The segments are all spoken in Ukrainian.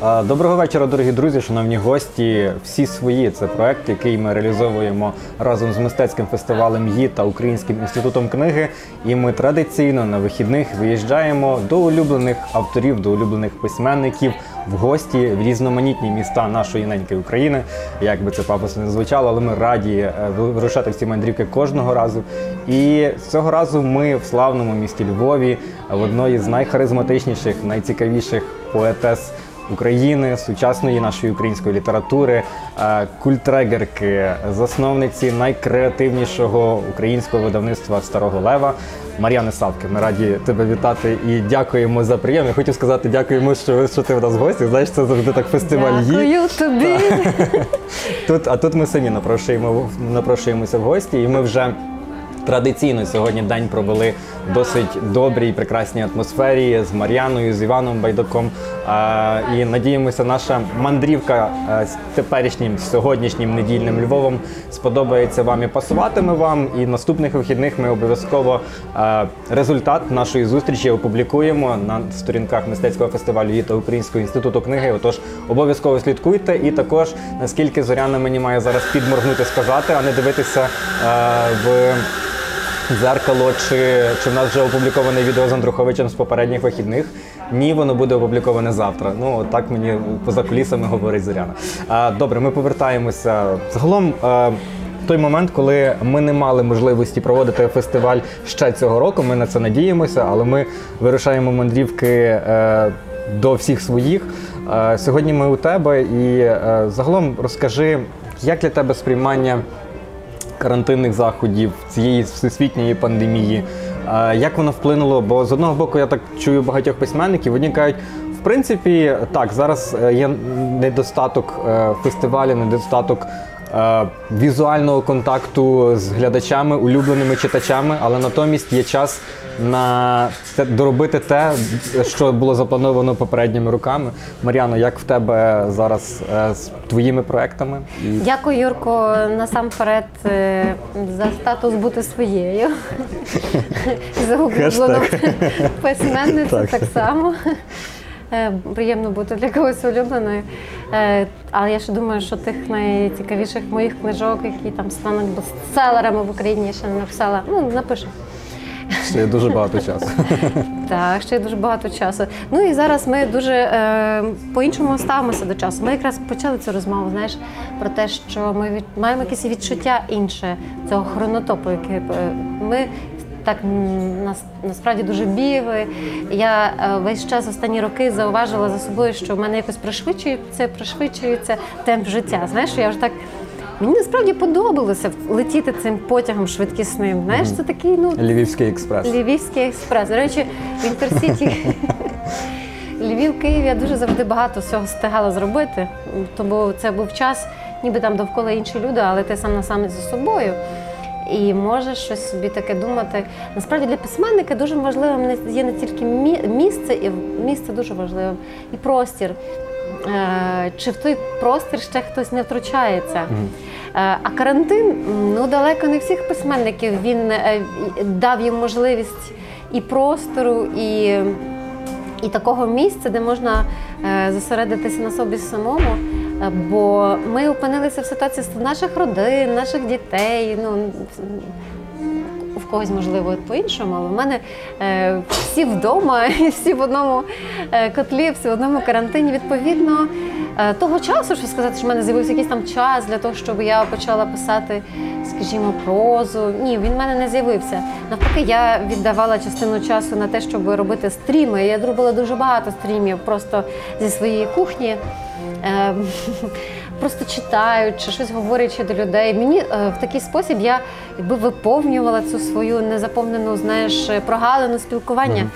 Доброго вечора, дорогі друзі, шановні гості. Всі свої це проект, який ми реалізовуємо разом з мистецьким фестивалем ї та Українським інститутом книги. І ми традиційно на вихідних виїжджаємо до улюблених авторів, до улюблених письменників в гості в різноманітні міста нашої неньки України. Як би це пафосно не звучало, але ми раді е, вирушати в ці мандрівки кожного разу. І цього разу ми в славному місті Львові, в одної з найхаризматичніших, найцікавіших поетес. України, сучасної нашої української літератури, е, культрегерки, засновниці найкреативнішого українського видавництва Старого Лева Мар'яни Савки. Ми раді тебе вітати і дякуємо за прийом. Я хотів сказати дякуємо, що, що ти в нас гості. Знаєш, це завжди так фестиваль. Дякую тобі. Тут, а тут ми самі напрошуємо, напрошуємося в гості, і ми вже традиційно сьогодні день провели в досить добрій, прекрасній атмосфері з Мар'яною, з Іваном Байдаком. І надіємося, наша мандрівка з теперішнім сьогоднішнім недільним Львовом сподобається вам і пасуватиме вам. І наступних вихідних ми обов'язково результат нашої зустрічі опублікуємо на сторінках мистецького фестивалю «Ї» та Українського інституту книги. Отож, обов'язково слідкуйте. І також наскільки Зоряна мені має зараз підморгнути сказати, а не дивитися в дзеркало, чи, чи в нас вже опубліковане відео з Андруховичем з попередніх вихідних. Ні, воно буде опубліковане завтра. Ну так мені поза кулісами говорить Зоряна. А, добре, ми повертаємося. Загалом. е, той момент, коли ми не мали можливості проводити фестиваль ще цього року, ми на це надіємося, але ми вирушаємо мандрівки е, до всіх своїх. Е, сьогодні ми у тебе і е, загалом розкажи, як для тебе сприймання карантинних заходів, цієї всесвітньої пандемії. Як воно вплинуло? Бо з одного боку я так чую багатьох письменників, вони кажуть, в принципі, так, зараз е, є недостаток е, фестивалів, недостаток е, візуального контакту з глядачами, улюбленими читачами, але натомість є час на те, доробити те, що було заплановано попередніми роками. Мар'яно, як в тебе зараз е, з твоїми проектами? Дякую, Юрко, насамперед е, за статус бути своєю. За улюблену письменницю Так. само. Е, Приємно бути для когось улюбленою. Але я ще думаю, що тих найцікавіших моїх книжок, які там стануть бестселерами в Україні, я ще не написала. Ну, напишу. Ще є дуже багато часу. Так, ще є дуже багато часу. Ну і зараз ми дуже е, по-іншому ставимося до часу. Ми якраз почали цю розмову, знаєш, про те, що ми від, маємо якесь відчуття інше цього хронотопу, який е, ми. Так нас насправді дуже бігли. Я е, весь час останні роки зауважила за собою, що в мене якось пришвидшується, пришвидшується темп життя. Знаєш, я вже так мені насправді подобалося летіти цим потягом швидкісним. Знаєш, це такий ну Львівський експрес. Львівський експрес. До речі, в інтерсіті Львів, Київ я дуже завжди багато всього встигала зробити. Тому це був час, ніби там довкола інші люди, але ти сам на сам зі собою. І можеш щось собі таке думати. Насправді для письменника дуже важливим є не тільки місце, і місце дуже важливим, і простір. Е, Чи в той простір ще хтось не втручається? Е, А карантин ну далеко не всіх письменників він е, дав їм можливість і простору, і, і такого місця, де можна зосередитися на собі самому. Бо ми опинилися в ситуації наших родин, наших дітей. Ну в когось можливо по-іншому, але в мене е, всі вдома всі в одному е, котлі, всі в одному карантині. Відповідно, е, того часу, що сказати, що в мене з'явився якийсь там час для того, щоб я почала писати, скажімо, прозу. Ні, він в мене не з'явився. Навпаки, я віддавала частину часу на те, щоб робити стріми. Я робила дуже багато стрімів просто зі своєї кухні. Е, Просто читаючи, щось говорячи до людей. Мені е, в такий спосіб я якби виповнювала цю свою незаповнену, знаєш, прогалину спілкування.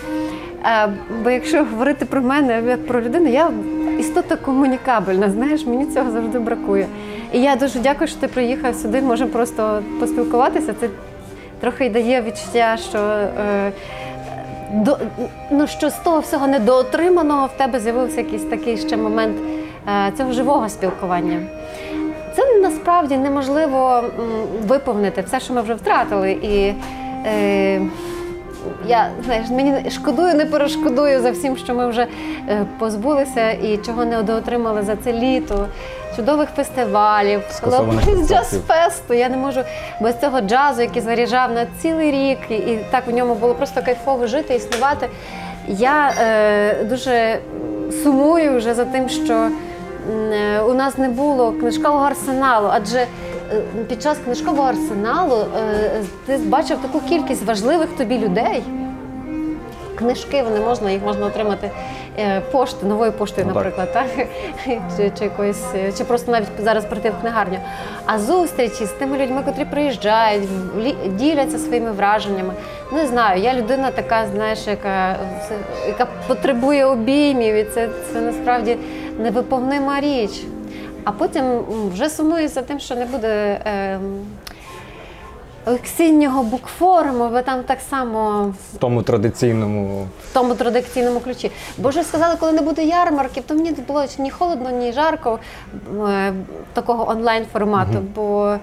Е, бо якщо говорити про мене як про людину, я істота комунікабельна. Знаєш, мені цього завжди бракує. І я дуже дякую, що ти приїхав сюди. Можемо просто поспілкуватися. Це трохи й дає відчуття, що. Е, до, ну, що з того всього недоотриманого в тебе з'явився якийсь такий ще момент цього живого спілкування. Це насправді неможливо виповнити все, що ми вже втратили. І е, я знаєш, мені шкодую, не перешкодую за всім, що ми вже е, позбулися і чого не доотримали за це літо. Чудових фестивалів, Скасованих джаз-фесту. Я не можу без цього джазу, який заряджав на цілий рік, і, і так в ньому було просто кайфово жити, існувати. Я е, дуже сумую вже за тим, що е, у нас не було книжкового арсеналу, адже е, під час книжкового арсеналу е, ти бачив таку кількість важливих тобі людей. Книжки вони можна, їх можна отримати е, пошти, новою поштою, Ну, так. наприклад, так? чи, чи, якоюсь, е, чи просто навіть зараз прийти в книгарню. А зустрічі з тими людьми, котрі приїжджають, діляться своїми враженнями. Не знаю, я людина така, знаєш, яка, яка потребує обіймів, і це, це насправді невиповнима річ. А потім вже сумую за тим, що не буде. ем, Осіннього букфоруму, ви там так само В тому традиційному в тому традиційному ключі. Бо вже сказали, коли не буде ярмарків, то мені було ні холодно, ні жарко е, такого онлайн формату. Бо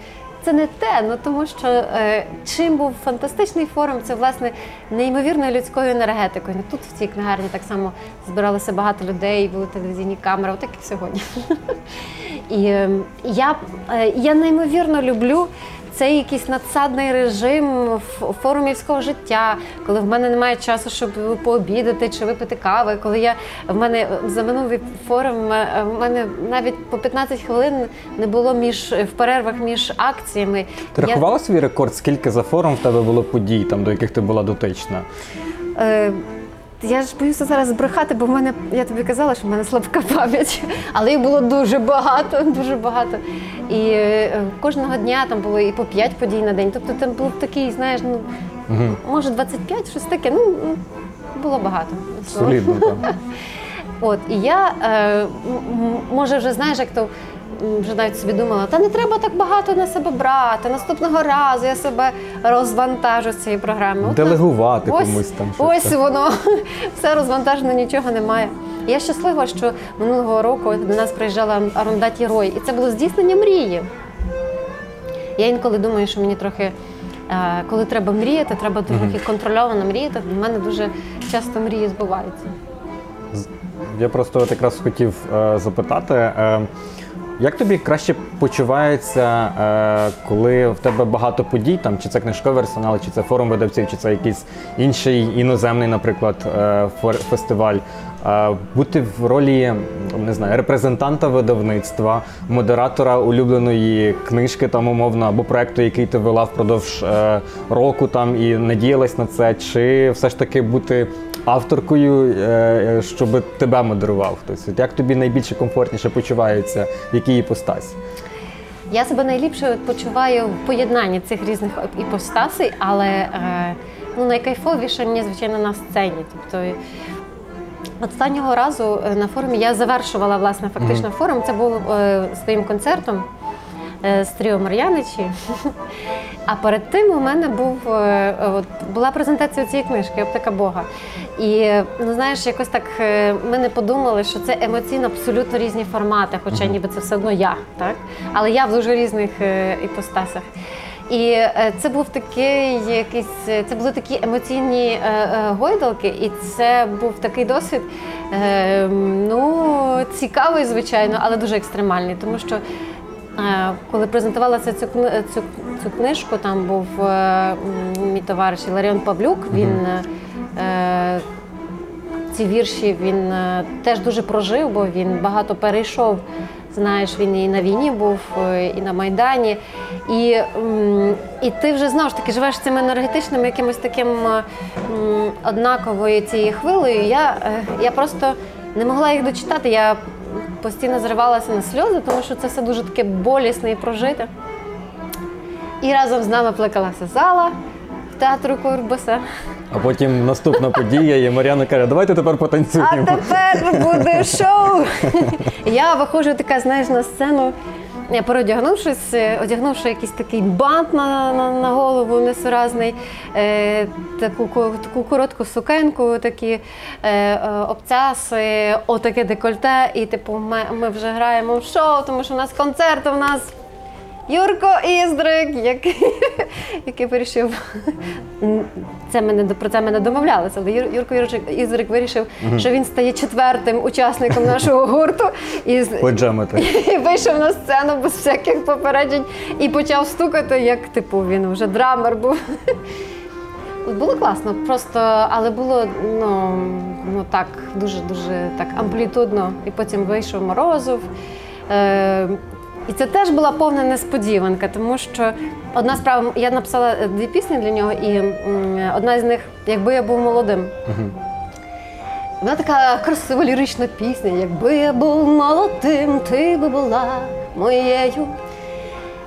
це не те, ну тому що е, чим був фантастичний форум, це власне неймовірною людською енергетикою. Ну, Тут в цій книгарні так само збиралося багато людей, були телевізійні камери, отак як сьогодні. І е, я, е, я неймовірно люблю цей якийсь надсадний режим форумівського життя, коли в мене немає часу, щоб пообідати чи випити кави. Коли я в мене за минулий форум е, в мене навіть по 15 хвилин не було між в перервах між акціями. Ти Я- рахувала свій рекорд, скільки за форум в тебе було подій, там, до яких ти була дотична? Е, я ж боюся зараз збрехати, бо в мене, я тобі казала, що в мене слабка пам'ять, але їх було дуже багато, дуже багато. І е, кожного дня там було і по 5 подій на день. Тобто там був такий, знаєш, ну може 25, щось таке. Ну ну, було багато. Солідно. От і я е, може вже знаєш, як то вже навіть собі думала, та не треба так багато на себе брати. Наступного разу я себе розвантажу з цієї програми. От Делегувати ось, комусь там щось. Ось воно все розвантажено, нічого немає. Я щаслива, що минулого року до нас приїжджала Арундаті Рой, і це було здійснення мрії. Я інколи думаю, що мені трохи, е, коли треба мріяти, треба трохи контрольовано мріяти. У мене дуже часто мрії збуваються. Я просто якраз хотів е, запитати, е, як тобі краще почувається, е, коли в тебе багато подій, там, чи це книжковий арсенал, чи це форум видавців, чи це якийсь інший іноземний, наприклад, е, фестиваль. Е, бути в ролі не знаю, репрезентанта видавництва, модератора улюбленої книжки, там умовно, або проекту, який ти вела впродовж е, року там і надіялась на це, чи все ж таки бути авторкою, е, щоб тебе модерував хтось. Як тобі найбільше комфортніше почувається, в якій іпостасі? Я себе найліпше почуваю в поєднанні цих різних іпостасей, але е, ну, найкайфовіше мені, звичайно, на сцені. Тобто останнього разу е, на форумі я завершувала власне фактично форум. Це був е, своїм концертом е, з Тріо Мар'яничі. А перед тим у мене був е, от, була презентація цієї книжки Оптика Бога. І е, ну знаєш, якось так е, ми не подумали, що це емоційно абсолютно різні формати, хоча ніби це все одно я, так? Але я в дуже різних е, іпостасах. І е, це був такий якийсь, е, це були такі емоційні е, е, гойдалки, і це був такий досвід, е, ну цікавий, звичайно, але дуже екстремальний, тому що. Е, Коли презентувалася цю, цю, цю книжку, там був е, мій товариш Іларіон Павлюк. Він е, ці вірші він теж дуже прожив, бо він багато перейшов. Знаєш, він і на війні був, і на Майдані. І, і ти вже знову ж таки живеш цим енергетичним якимось таким однаковою цією хвилею. Я, я просто не могла їх дочитати. Я постійно зривалася на сльози, тому що це все дуже таке болісне і прожите. І разом з нами плекалася зала в театру Курбаса. А потім наступна подія, і Мар'яна каже, давайте тепер потанцюємо. А тепер буде шоу. Я виходжу така, знаєш, на сцену. Переодягнувшись, е, одягнувши якийсь такий бант на, на, на голову несуразний, е, таку, таку коротку сукенку, такі е, е, обцяси, отаке декольте, і типу, ми, ми вже граємо в шоу, тому що у нас концерт, у нас Юрко Іздрик, який, який вирішив. Це ми не до- про це ми не домовлялися, але Юр- Юрко Іздрик- вирішив, що він стає четвертим учасником нашого гурту і, і вийшов на сцену без всяких попереджень і почав стукати, як типу він вже драмер був. Було класно, просто, але було ну, ну так, дуже-дуже так амплітудно. І потім вийшов Морозов. Е, і це теж була повна несподіванка, тому що одна справа, я написала дві пісні для нього, і м, одна з них, якби я був молодим. Вона така красива лірична пісня. Якби я був молодим, ти би була моєю.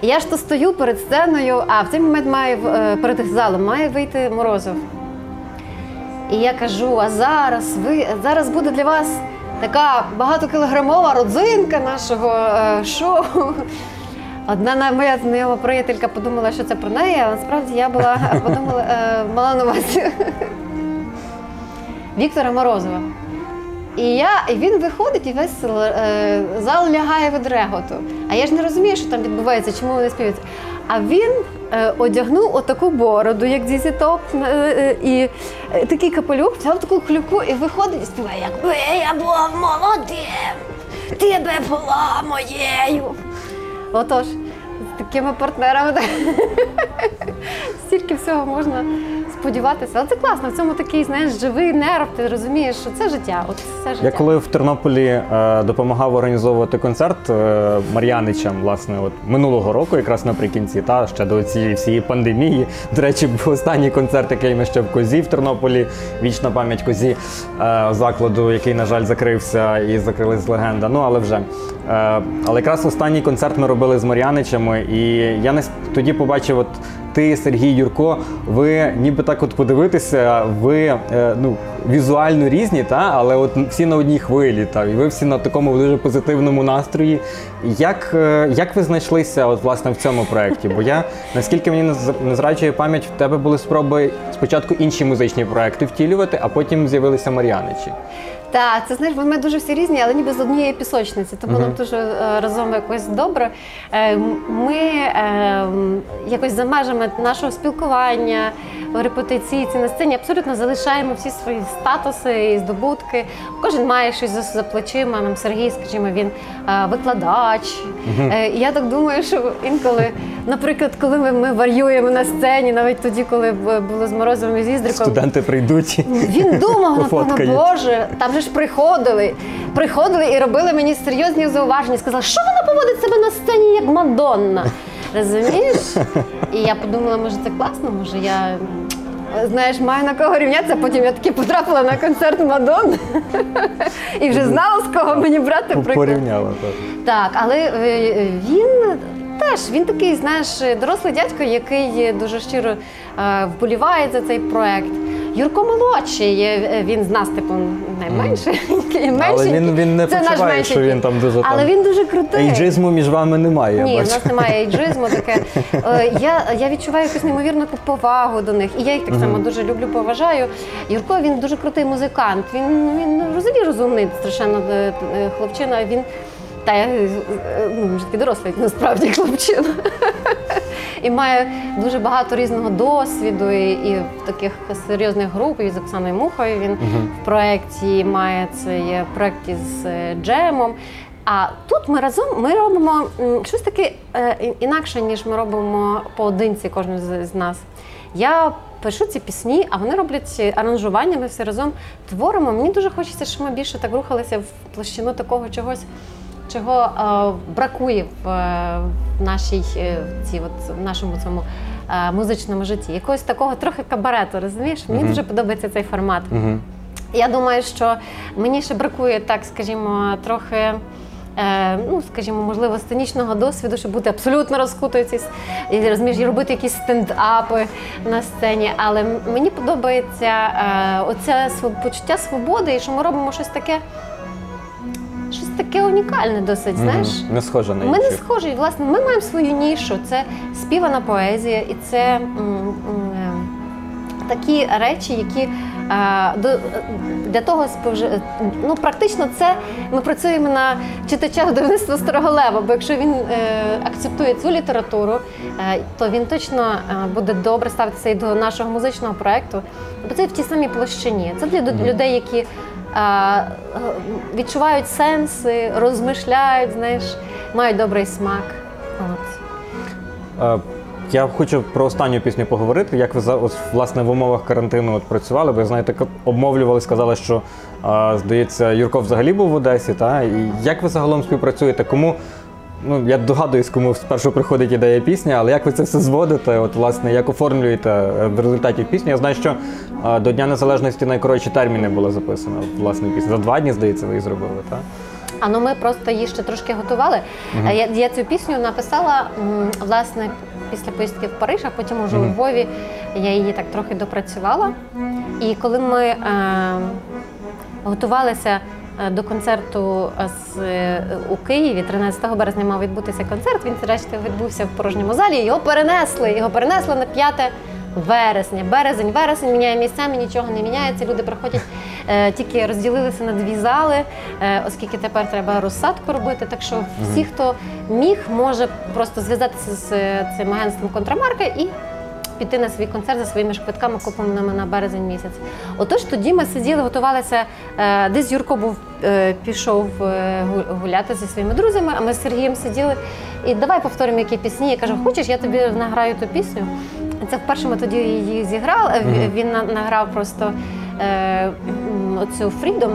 І я ж то стою перед сценою, а в цей момент має е, перед залом має вийти Морозов. І я кажу: а зараз ви зараз буде для вас така багатокілограмова родзинка нашого е, шоу. Одна моя знайома приятелька подумала, що це про неї, а насправді я була подумала, е, мала на увазі Віктора Морозова. І я, і він виходить, і весь е, зал лягає від реготу. А я ж не розумію, що там відбувається, чому вони співають. А він одягнув отаку бороду, як Дізі Топ, е, е, і е, такий капелюх, взяв таку клюку і виходить і співає, якби я був молодим, ти би була моєю. Отож, з такими партнерами стільки всього можна сподіватися. Але це класно, в цьому такий, знаєш, живий нерв, ти розумієш, що це життя. От це життя. Я коли в Тернополі е, допомагав організовувати концерт е, Мар'яничам, власне, от минулого року, якраз наприкінці, та ще до цієї всієї пандемії. До речі, був останній концерт, який ми ще в Козі в Тернополі. Вічна пам'ять Козі е, закладу, який, на жаль, закрився і закрилась легенда. Ну але вже. Е, але якраз останній концерт ми робили з Мар'яничами, і я не тоді побачив, от ти, Сергій Юрко, ви ніби так от подивитися, ви е, ну, візуально різні, та, але от всі на одній хвилі, та, і ви всі на такому дуже позитивному настрої. Як, е, як ви знайшлися от, власне, в цьому проєкті? Бо я, наскільки мені не зраджує пам'ять, в тебе були спроби спочатку інші музичні проекти втілювати, а потім з'явилися Мар'яничі. Так, це знаєш, ми дуже всі різні, але ніби з однієї пісочниці, тому нам дуже е, разом якось добре. Е, Ми е, якось за межами нашого спілкування, репетиційці на сцені абсолютно залишаємо всі свої статуси і здобутки. Кожен має щось за, за плечима. Нам Сергій, скажімо, він е, викладач. Е, і я так думаю, що інколи, наприклад, коли ми, ми варюємо на сцені, навіть тоді, коли б- були з Морозовим і Зіздриком, Студенти прийдуть. він думав, напевно, Пофоткають. Боже, там же ж приходили. Приходили і робили мені серйозні зауваження. Сказали, що вона поводить себе на сцені як Мадонна. Розумієш? І я подумала, може, це класно, може я. Знаєш, маю на кого рівнятися, потім я таки потрапила на концерт Мадонни і вже знала, з кого мені брати приклад. Порівняла так. Так, але е, він теж він такий, знаєш, дорослий дядько, який дуже щиро е, вболіває за цей проект. Юрко молодший, е, він з нас, типу, найменший. найменший. Але він, він не Це почуває, менший що він там дуже Але там. він дуже крутий. Ейджизму між вами немає. я Ні, в нас немає ейджизму таке. Е, Я, я відчуваю якусь неймовірну повагу до них. І я їх так само дуже люблю, поважаю. Юрко він дуже крутий музикант. Він, він взагалі розумний, страшенно е, хлопчина. Він та я ну, він ж такий дорослий, насправді хлопчина. І має дуже багато різного досвіду, і, і в таких серйозних груп, і з Оксаною Мухою він в проєкті має цей проєкт із е, Джемом. А тут ми разом ми робимо щось таке е, інакше, ніж ми робимо поодинці, кожен з, з нас. Я пишу ці пісні, а вони роблять аранжування, ми всі разом творимо. Мені дуже хочеться, щоб ми більше так рухалися в площину такого чогось, чого е, бракує в, е, в нашій е, в цій, от, в нашому цьому е, музичному житті. Якогось такого трохи кабарету, розумієш? Мені дуже подобається цей формат. Я думаю, що мені ще бракує так, скажімо, трохи. Ну, скажімо, можливо, сценічного досвіду, щоб бути абсолютно розкутою і розумієш, і робити якісь стендапи на сцені. Але мені подобається оце почуття свободи, і що ми робимо щось таке, таке унікальне досить, знаєш. Мгм. Не схоже на Ми не схожі. Власне, ми маємо свою нішу. Це співана поезія, і це м, м, е, такі речі, які Е, до, для того спожи... ну, практично це ми працюємо на читача видавництва Старого Лева, бо якщо він е, акцептує цю літературу, е, то він точно е, буде добре ставитися і до нашого музичного проєкту. Бо це в тій самій площині. Це для mm людей, які відчувають сенси, розмишляють, знаєш, мають добрий смак. От. Я хочу про останню пісню поговорити. Як ви ось, власне в умовах карантину от працювали? Ви знаєте, обмовлювали, сказали, що здається, Юрко взагалі був в Одесі. Та? І як ви загалом співпрацюєте? Кому? Ну, я догадуюсь, кому спершу приходить ідея пісні, але як ви це все зводите? От, власне, як оформлюєте е, в результаті пісню? Я знаю, що а, до Дня Незалежності найкоротші терміни були записано власне пісні. За два дні, здається, ви її зробили, так? А ну ми просто її ще трошки готували. Е, Я, я цю пісню написала м, власне після поїздки в Париж, а потім уже у Львові я її так трохи допрацювала. І коли ми е, готувалися е, до концерту е, з, е, у Києві, 13 березня мав відбутися концерт. Він зрештою відбувся в порожньому залі. Його перенесли. Його перенесли на 5 вересня. Березень, вересень міняє місцями, нічого не міняється. Люди приходять е, тільки розділилися на дві зали, е, оскільки тепер треба розсадку робити. Так що всі, хто міг, може просто зв'язатися з е, цим агентством контрамарка і піти на свій концерт за своїми ж квитками, купленими на березень місяць. Отож тоді ми сиділи, готувалися. е, Десь Юрко був е, пішов е, гу- гуляти зі своїми друзями, а ми з Сергієм сиділи. І давай повторимо, які пісні. Я кажу, хочеш, я тобі награю ту пісню. Це вперше ми тоді її зіграли. Е, Він награв просто е, оцю Freedom.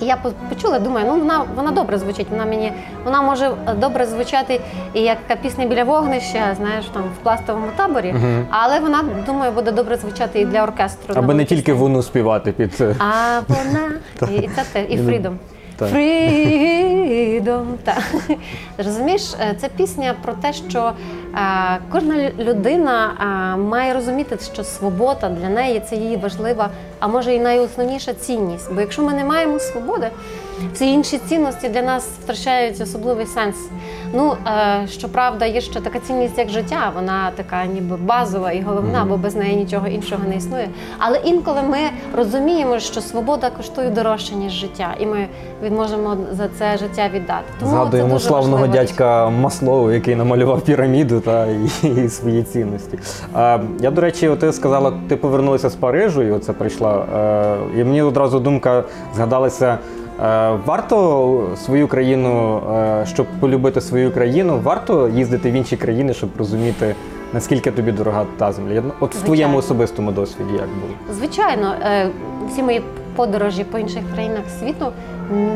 І я почула, думаю, ну вона вона добре звучить. Вона мені вона може добре звучати і як пісня біля вогнища, знаєш, там в пластовому таборі. Але вона думаю, буде добре звучати і для оркестру. Аби не тільки вону співати під. е, А вона і це те, і Freedom. Так. Freedom. Так. Розумієш, е, це пісня про те, що е, кожна людина е, має розуміти, що свобода для неї це її важлива, а може і найосновніша цінність. Бо якщо ми не маємо свободи, всі інші цінності для нас втрачають особливий сенс. Ну, е, щоправда, є ще така цінність, як життя. Вона така ніби базова і головна, бо без неї нічого іншого не існує. Але інколи ми розуміємо, що свобода коштує дорожче, ніж життя, і ми відможемо за це життя віддати. Тому Згадуємо це дуже славного дядька Маслоу, який намалював піраміду та і, і свої цінності. А, я, до речі, ти сказала, ти повернулася з Парижу, і оце прийшла. Е, і мені одразу думка згадалася. Е, варто свою країну, е, щоб полюбити свою країну, варто їздити в інші країни, щоб розуміти, наскільки тобі дорога та земля. От в твоєму особистому досвіді як було? Звичайно, е, всі мої подорожі по інших країнах світу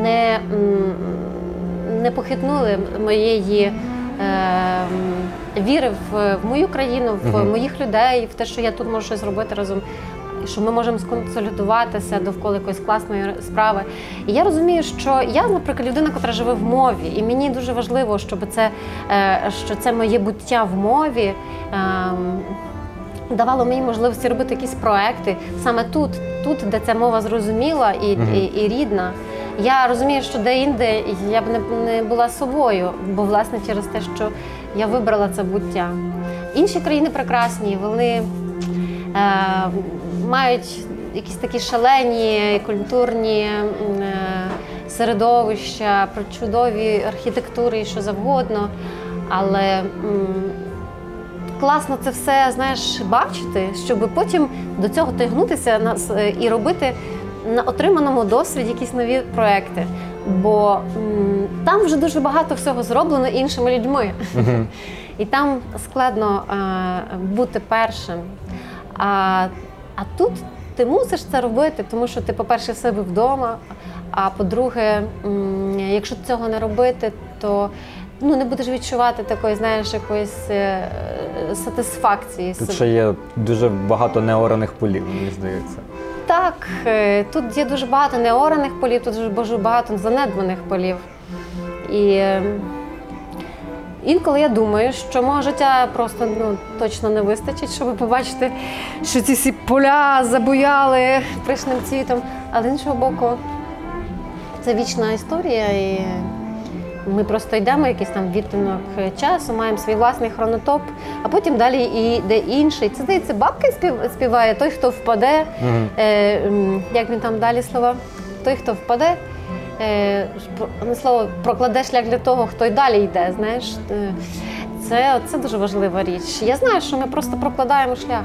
не, не похитнули моєї е, віри в, в мою країну, в моїх людей, в те, що я тут можу щось зробити разом. І Що ми можемо сконсолідуватися довкола якоїсь класної справи. І я розумію, що я, наприклад, людина, яка живе в мові, і мені дуже важливо, щоб це, е, що це моє буття в мові. ем, давало мені можливості робити якісь проекти саме тут, тут, де ця мова зрозуміла і, і, і рідна. Я розумію, що де-інде я б не, була собою, бо власне через те, що я вибрала це буття. Інші країни прекрасні, вони мають якісь такі шалені культурні е, середовища, чудові архітектури і що завгодно. Але класно це все знаєш бачити, щоб потім до цього тягнутися е, і робити на отриманому досвіді якісь нові проекти. Бо там вже дуже багато всього зроблено іншими людьми. І там складно е, бути першим. А, а тут ти мусиш це робити, тому що ти, по-перше, в себе вдома. А по-друге, якщо цього не робити, то ну, не будеш відчувати такої, знаєш, якоїсь е, сатисфакції. Тут ще є дуже багато неораних полів, мені здається. Так, е, тут є дуже багато неораних полів, тут дуже багато занедбаних полів. І інколи я думаю, що мого життя просто ну, точно не вистачить, щоб побачити, що ці всі поля забуяли пишним цвітом. Але з іншого боку, це вічна історія, і Ми просто йдемо якийсь там відтинок часу, маємо свій власний хронотоп, а потім далі і йде інший. Це здається, бабки спів, співає той, хто впаде. Мгм. Е, як він там далі слова? Той, хто впаде. Е, слово прокладе шлях для того, хто й далі йде. Знаєш, Е, це, це дуже важлива річ. Я знаю, що ми просто прокладаємо шлях.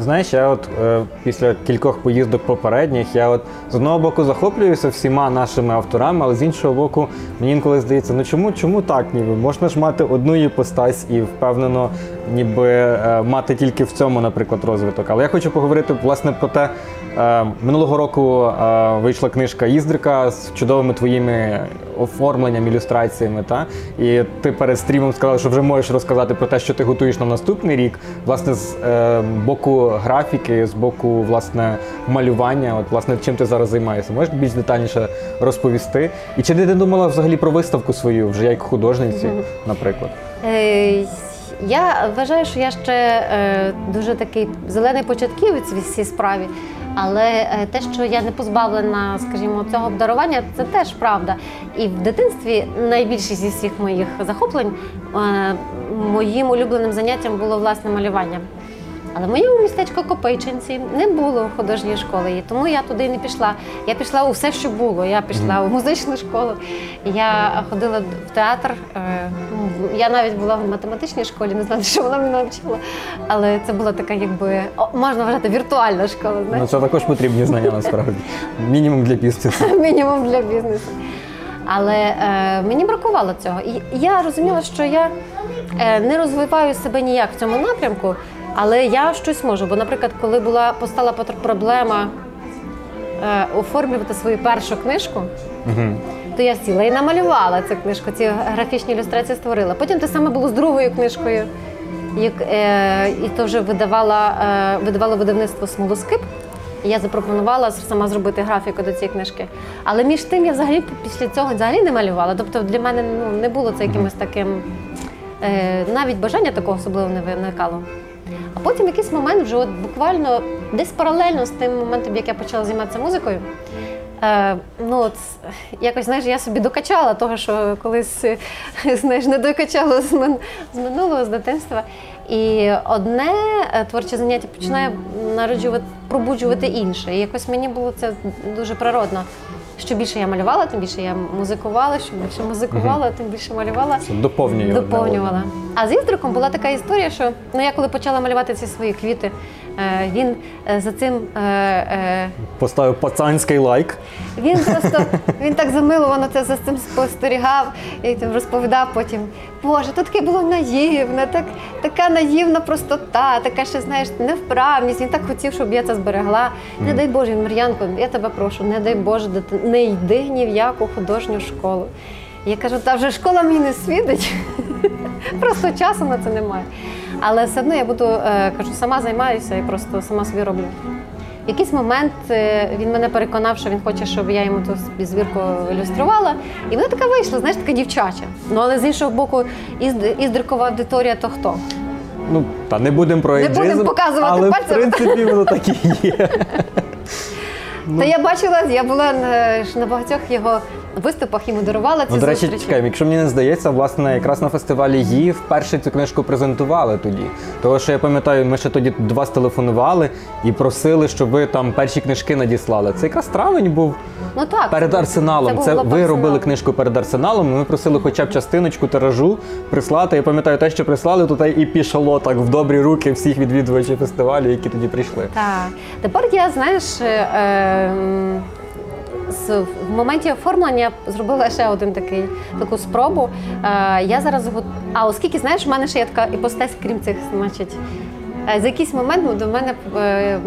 Знаєш, я от е, після кількох поїздок попередніх, я от з одного боку захоплююся всіма нашими авторами, але з іншого боку, мені інколи здається, ну чому, чому так ніби? Можна ж мати одну іпостась і впевнено, ніби е, мати тільки в цьому, наприклад, розвиток. Але я хочу поговорити власне про те. Е, минулого року е, вийшла книжка Іздрика з чудовими твоїми оформленням, ілюстраціями. Та? І ти перед стрімом сказав, що вже можеш розказати про те, що ти готуєш на наступний рік. Власне, з е, боку графіки, з боку власне малювання. От власне чим ти зараз займаєшся? Можеш більш детальніше розповісти? І чи ти не думала взагалі про виставку свою вже як художниці, наприклад? Я вважаю, що я ще дуже такий зелений початківець в цій справі. Але е, те, що я не позбавлена, скажімо, цього обдарування, це теж правда. І в дитинстві найбільшість зі всіх моїх захоплень е, моїм улюбленим заняттям було власне малювання. Але в моєму містечку Копейчинці не було художньої школи, і тому я туди не пішла. Я пішла у все, що було. Я пішла у музичну школу, я ходила в театр. е, Я навіть була в математичній школі, не знаю, що вона мене навчила. Але це була така, якби можна вважати, віртуальна школа. Ну це також потрібні знання насправді. Мінімум для бізнесу. мінімум для бізнесу. Але е, мені бракувало цього. І я розуміла, що я е, не розвиваю себе ніяк в цьому напрямку, але я щось можу. Бо, наприклад, коли була постала проблема е, оформлювати свою першу книжку, Мгм. то я сіла і намалювала цю книжку, ці графічні ілюстрації створила. Потім те саме було з другою книжкою, як, е, і то вже видавала, е, видавало видавництво Смолоскип. Я запропонувала сама зробити графіку до цієї книжки. Але між тим я взагалі після цього взагалі не малювала. Тобто для мене ну, не було це якимось таким, е, навіть бажання такого особливо не виникало. А потім якийсь момент, вже от буквально десь паралельно з тим моментом, як я почала займатися музикою, Е, ну, от, якось знаєш, я собі докачала того, що колись знаєш, не докачала з, мин, з минулого, з дитинства. І одне е, творче заняття починає народжувати, пробуджувати інше. І якось мені було це дуже природно. Що більше я малювала, тим більше я музикувала, що більше музикувала, тим більше малювала. Це доповнює одне Доповнювала. А з Іздриком була така історія, що ну, я коли почала малювати ці свої квіти, він е, за цим. Е, е, Поставив пацанський лайк. він просто він так замиловано це за цим спостерігав і розповідав потім. Боже, то таке було наївне, так, така наївна простота, така ще знаєш невправність. Він так хотів, щоб я це зберегла. Не дай Боже, Мар'янко, я тебе прошу, не дай Боже, не йди ні в яку художню школу. Я кажу, та вже школа мені не світить. Просто часу на це немає. Але все одно я буду е, кажу, сама займаюся і просто сама собі роблю. В якийсь момент е, він мене переконав, що він хоче, щоб я йому ту збірку ілюструвала. І вона така вийшла, знаєш, така дівчача. Ну але з іншого боку, ізд- іздрикова аудиторія то хто? Ну, та не будемо про Не будемо показувати але пальцем. в принципі воно так і є. Та я бачила, я була на, на багатьох його виступах і модерувала ці Ну, до речі, зустрічі. чекай, якщо мені не здається, власне, якраз на фестивалі її вперше цю книжку презентували тоді. Тому що я пам'ятаю, ми ще тоді до вас телефонували і просили, щоб ви там перші книжки надіслали. Це якраз травень був Ну так перед арсеналом. Це лап ви робили книжку перед арсеналом. Ми просили хоча б частиночку тиражу прислати. Я пам'ятаю те, що прислали, то і пішло так в добрі руки всіх відвідувачів фестивалю, які тоді прийшли. Так. Тепер я, знаєш, е, в моменті оформлення зробила ще один такий таку спробу. Е, я зараз а оскільки знаєш, в мене ще є така іпостась, крім цих, значить. е, За якийсь момент до мене е,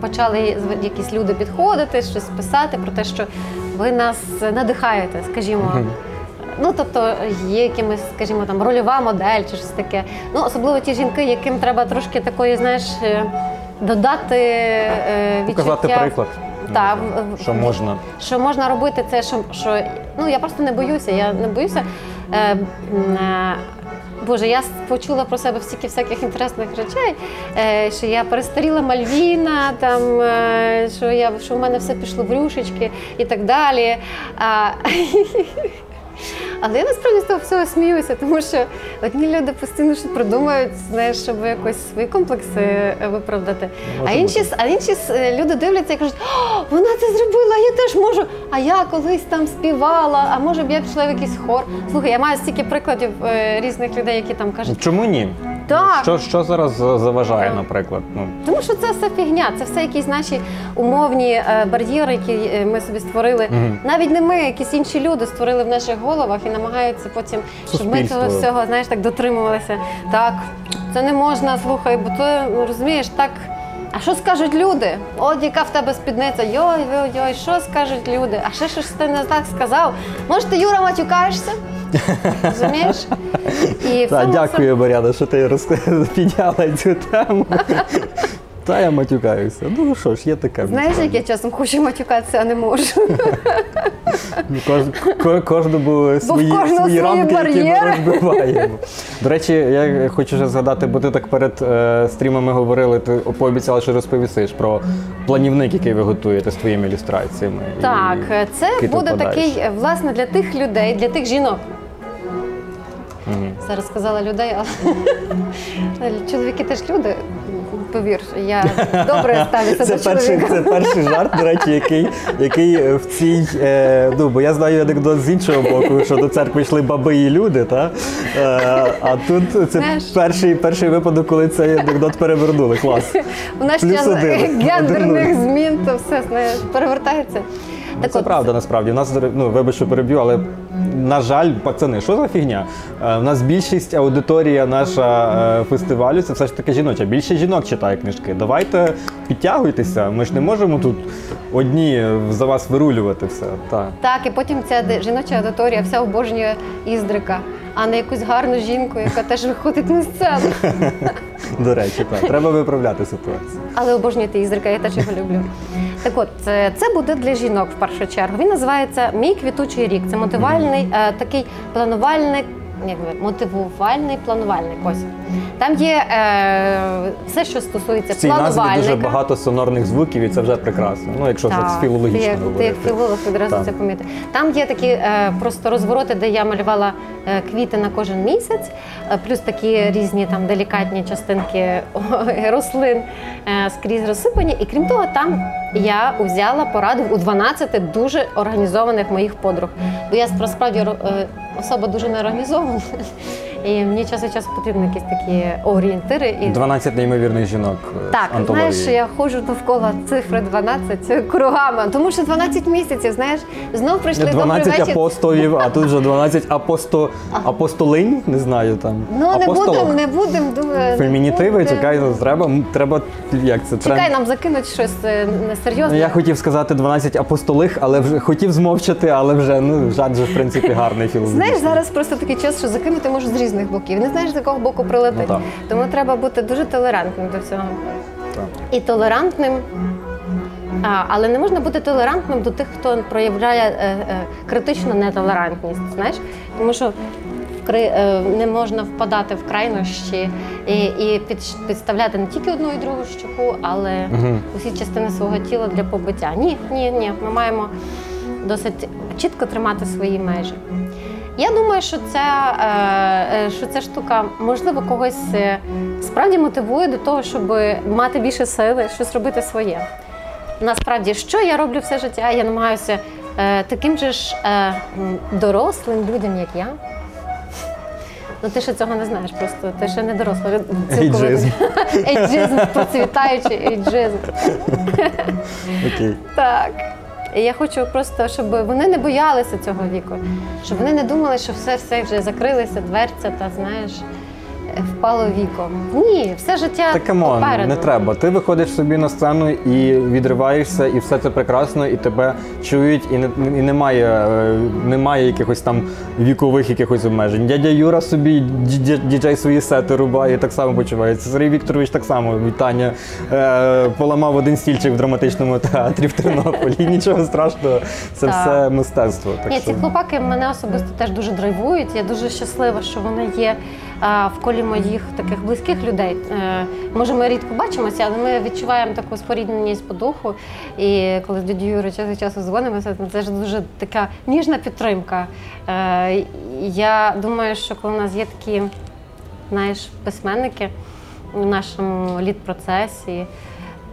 почали якісь люди підходити, щось писати про те, що ви нас надихаєте, скажімо. Ну, тобто є якимось, скажімо, там рольова модель чи щось таке. Ну, особливо ті жінки, яким треба трошки такої, знаєш, додати відчуття. Показати приклад. В- Що можна. що можна робити це, що, що ну я просто не боюся. Я не боюся. Е, е, Боже, я почула про себе стільки всяких інтересних речей, е, що я перестаріла Мальвіна, там, е, що, я, що в мене все пішло в рюшечки і так далі. А, Але я насправді з того всього сміюся, тому що одні люди постійно що придумають, знаєш, щоб якось свої комплекси е, виправдати. А інші, а інші е, люди дивляться і кажуть, О, вона це зробила, я теж можу. А я колись там співала, а може б я пішла в якийсь хор. Слухай, я маю стільки прикладів е, різних людей, які там кажуть, Чому ні? Так. Що, що зараз заважає, наприклад? Ну, Тому що це все фігня, це все якісь наші умовні е, бар'єри, які е, ми собі створили. Мгм. Навіть не ми, якісь інші люди створили в наших головах і намагаються потім, щоб ми цього всього знаєш, так дотримувалися. Так, це не можна, слухай, бо то ну, розумієш, так. А що скажуть люди? От яка в тебе спідниця? Йой, йой, йой, що скажуть люди? А ще щось ти не так сказав. Може, ти Юра матюкаєшся? Розумієш? І в та, цьому дякую, Мар'яна, що ти розк- підняла цю тему. Та я матюкаюся. Ну що ж, є таке. Знаєш, як я часом хочу матюкатися, а не можу. Кож, ко- кожному свої, свої рамки, які ми розбиваємо. До речі, я хочу ще згадати, бо ти так перед е, стрімами говорили, ти пообіцяла, що розповісиш про планівник, який ви готуєте з твоїми ілюстраціями. І Так, це буде вкладаєш. такий, е, власне, для тих людей, для тих жінок. Зараз сказала людей, але чоловіки теж люди. Повір, я добре ставлюся Це до перший, чоловіка. це перший жарт, до речі, який, який е, в цій. Е, ну, бо я знаю анекдот з іншого боку, що до церкви йшли баби і люди, та? Е, а тут це Знаєш- перший, перший випадок, коли цей анекдот перевернули. Клас. У Плюс час гендерних змін, то все знаєш, перевертається. Ну, це правда, насправді. У нас ну, вибач, що переб'ю, але на жаль, пацани, що за фігня? Е, У нас більшість аудиторія наша е, фестивалю це все ж таки жіноча. Більше жінок читає книжки. Давайте підтягуйтеся. Ми ж не можемо тут одні за вас вирулювати все. Так. Так, і потім ця жіноча аудиторія вся обожнює Іздрика, а не якусь гарну жінку, яка теж виходить на сцену. До речі, так. Треба виправляти ситуацію. Але обожнюєте Ізрика, я теж його люблю. Так от, це, це буде для жінок в першу чергу. Він називається Мій квітучий рік. Це мотивальний, е, такий планувальний, як би, мотивувальний планувальник. Ось. Там є е, все, що стосується В цій назві планувальника. дуже багато сонорних звуків, і це вже прекрасно. Ну, якщо Так, так філологічно ти, як, ти як філолог одразу Так. це помітив. Там є такі е, просто розвороти, де я малювала е, квіти на кожен місяць, е, плюс такі різні там делікатні частинки рослин е, скрізь розсипані. І крім того, там я взяла поради у 12 дуже організованих моїх подруг. Бо я насправді ро- е, особа дуже неорганізована. І мені час від часу потрібні якісь такі орієнтири. І 12 неймовірних жінок. е, так, антології. знаєш, я ходжу довкола цифри 12 кругами, тому що 12 місяців, знаєш, знов прийшли Не 12 вечір. апостолів, а тут вже 12 апосто... апостолинь, не знаю там. Ну не будемо, не будемо. думаю, Фемінітиви, не будемо. чекай, ну, треба, треба, як це, Чекай, нам закинуть щось е, Ну, несерйозне. я хотів сказати 12 апостолих, але вже хотів змовчати, але вже ну жарт же в принципі гарний філм. Знаєш, зараз просто такий час, що закинути можуть з різних боків. Не знаєш, з якого боку прилетить. Ну. Тому треба бути дуже толерантним до всього. Так. І толерантним. А, але не можна бути толерантним до тих, хто проявляє е, е, критичну нетолерантність. Знаєш? Тому що вкри, е, не можна впадати в крайнощі і, і під, підставляти не тільки одну і другу щоку, але Мгм. усі частини свого тіла для побиття. Ні, ні, ні. Ми маємо досить чітко тримати свої межі. Я думаю, що ця, е, е, що ця штука можливо когось е, справді мотивує до того, щоб мати більше сили, щось робити своє. Насправді, що я роблю все життя? Я намагаюся таким же ж дорослим людям, як я. Ну, ти ще цього не знаєш, просто ти ще не доросла. Ейджизм. Ейджизм, процвітаючий ейджизм. Окей. Так. І я хочу просто, щоб вони не боялися цього віку, щоб вони не думали, що все все вже закрилися, дверця та знаєш, впало віком. Ні, все життя Та come on, попереду. не треба. Ти виходиш собі на сцену і відриваєшся, і все це прекрасно, і тебе чують, і, не, і немає, е, немає якихось там вікових якихось обмежень. Дядя Юра собі діджей свої сети рубає, так само почувається. Сергій Вікторович так само вітання е, поламав один стільчик в драматичному театрі в Тернополі. Нічого страшного, це Так. все мистецтво. Так Ні, що... ці хлопаки мене особисто теж дуже драйвують. Я дуже щаслива, що вони є в колі моїх таких близьких людей. Е, Може, ми рідко бачимося, але ми відчуваємо таку спорідненість по духу. І коли з дядю Юрою час від часу дзвонимося, це ж дуже така ніжна підтримка. Е, Я думаю, що коли у нас є такі знаєш, письменники у нашому літ-процесі,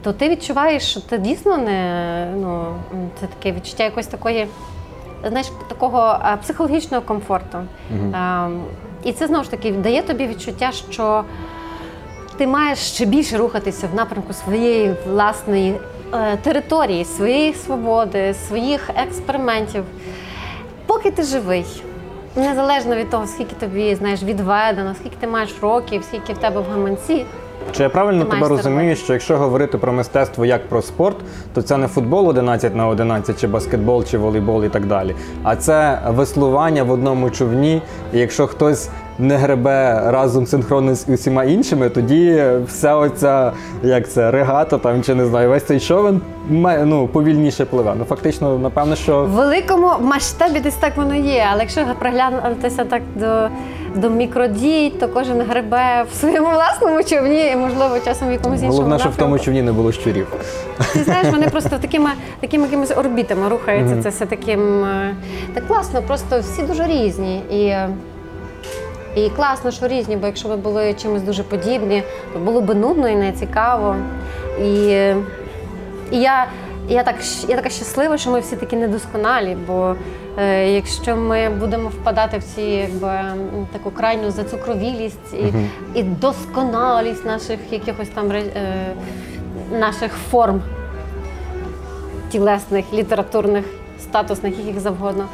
то ти відчуваєш, що ти дійсно не ну, це таке відчуття якоїсь такої, знаєш, такого психологічного комфорту. А, і це знову ж таки дає тобі відчуття, що ти маєш ще більше рухатися в напрямку своєї власної е, території, своєї свободи, своїх експериментів. Поки ти живий, незалежно від того, скільки тобі знаєш, відведено, скільки ти маєш років, скільки в тебе в гаманці. Чи я правильно тебе розумію, що якщо говорити про мистецтво як про спорт, то це не футбол 11 на 11, чи баскетбол, чи волейбол і так далі. А це веслування в одному човні. І якщо хтось не гребе разом синхронно з усіма іншими, тоді вся оця як це регата там чи не знаю, весь цей човен ну, повільніше пливе. Ну фактично, напевно, що В великому масштабі десь так воно є, але якщо приглянутися так до, до мікродій, то кожен гребе в своєму власному човні і, можливо, часом в якомусь іншому головне, щоб в тому човні не було щурів. Ти знаєш, вони просто такими, такими якимись орбітами рухаються. Це все таким е, так класно, просто всі дуже різні. І, е, і класно, що різні, бо якщо ви були чимось дуже подібні, то було б нудно і не цікаво. І, і я, я, так, я така щаслива, що ми всі такі недосконалі, бо е, якщо ми будемо впадати в ці якби, таку крайню зацукровілість і, і досконалість наших якихось там е, наших форм тілесних, літературних, статусних, яких завгодно,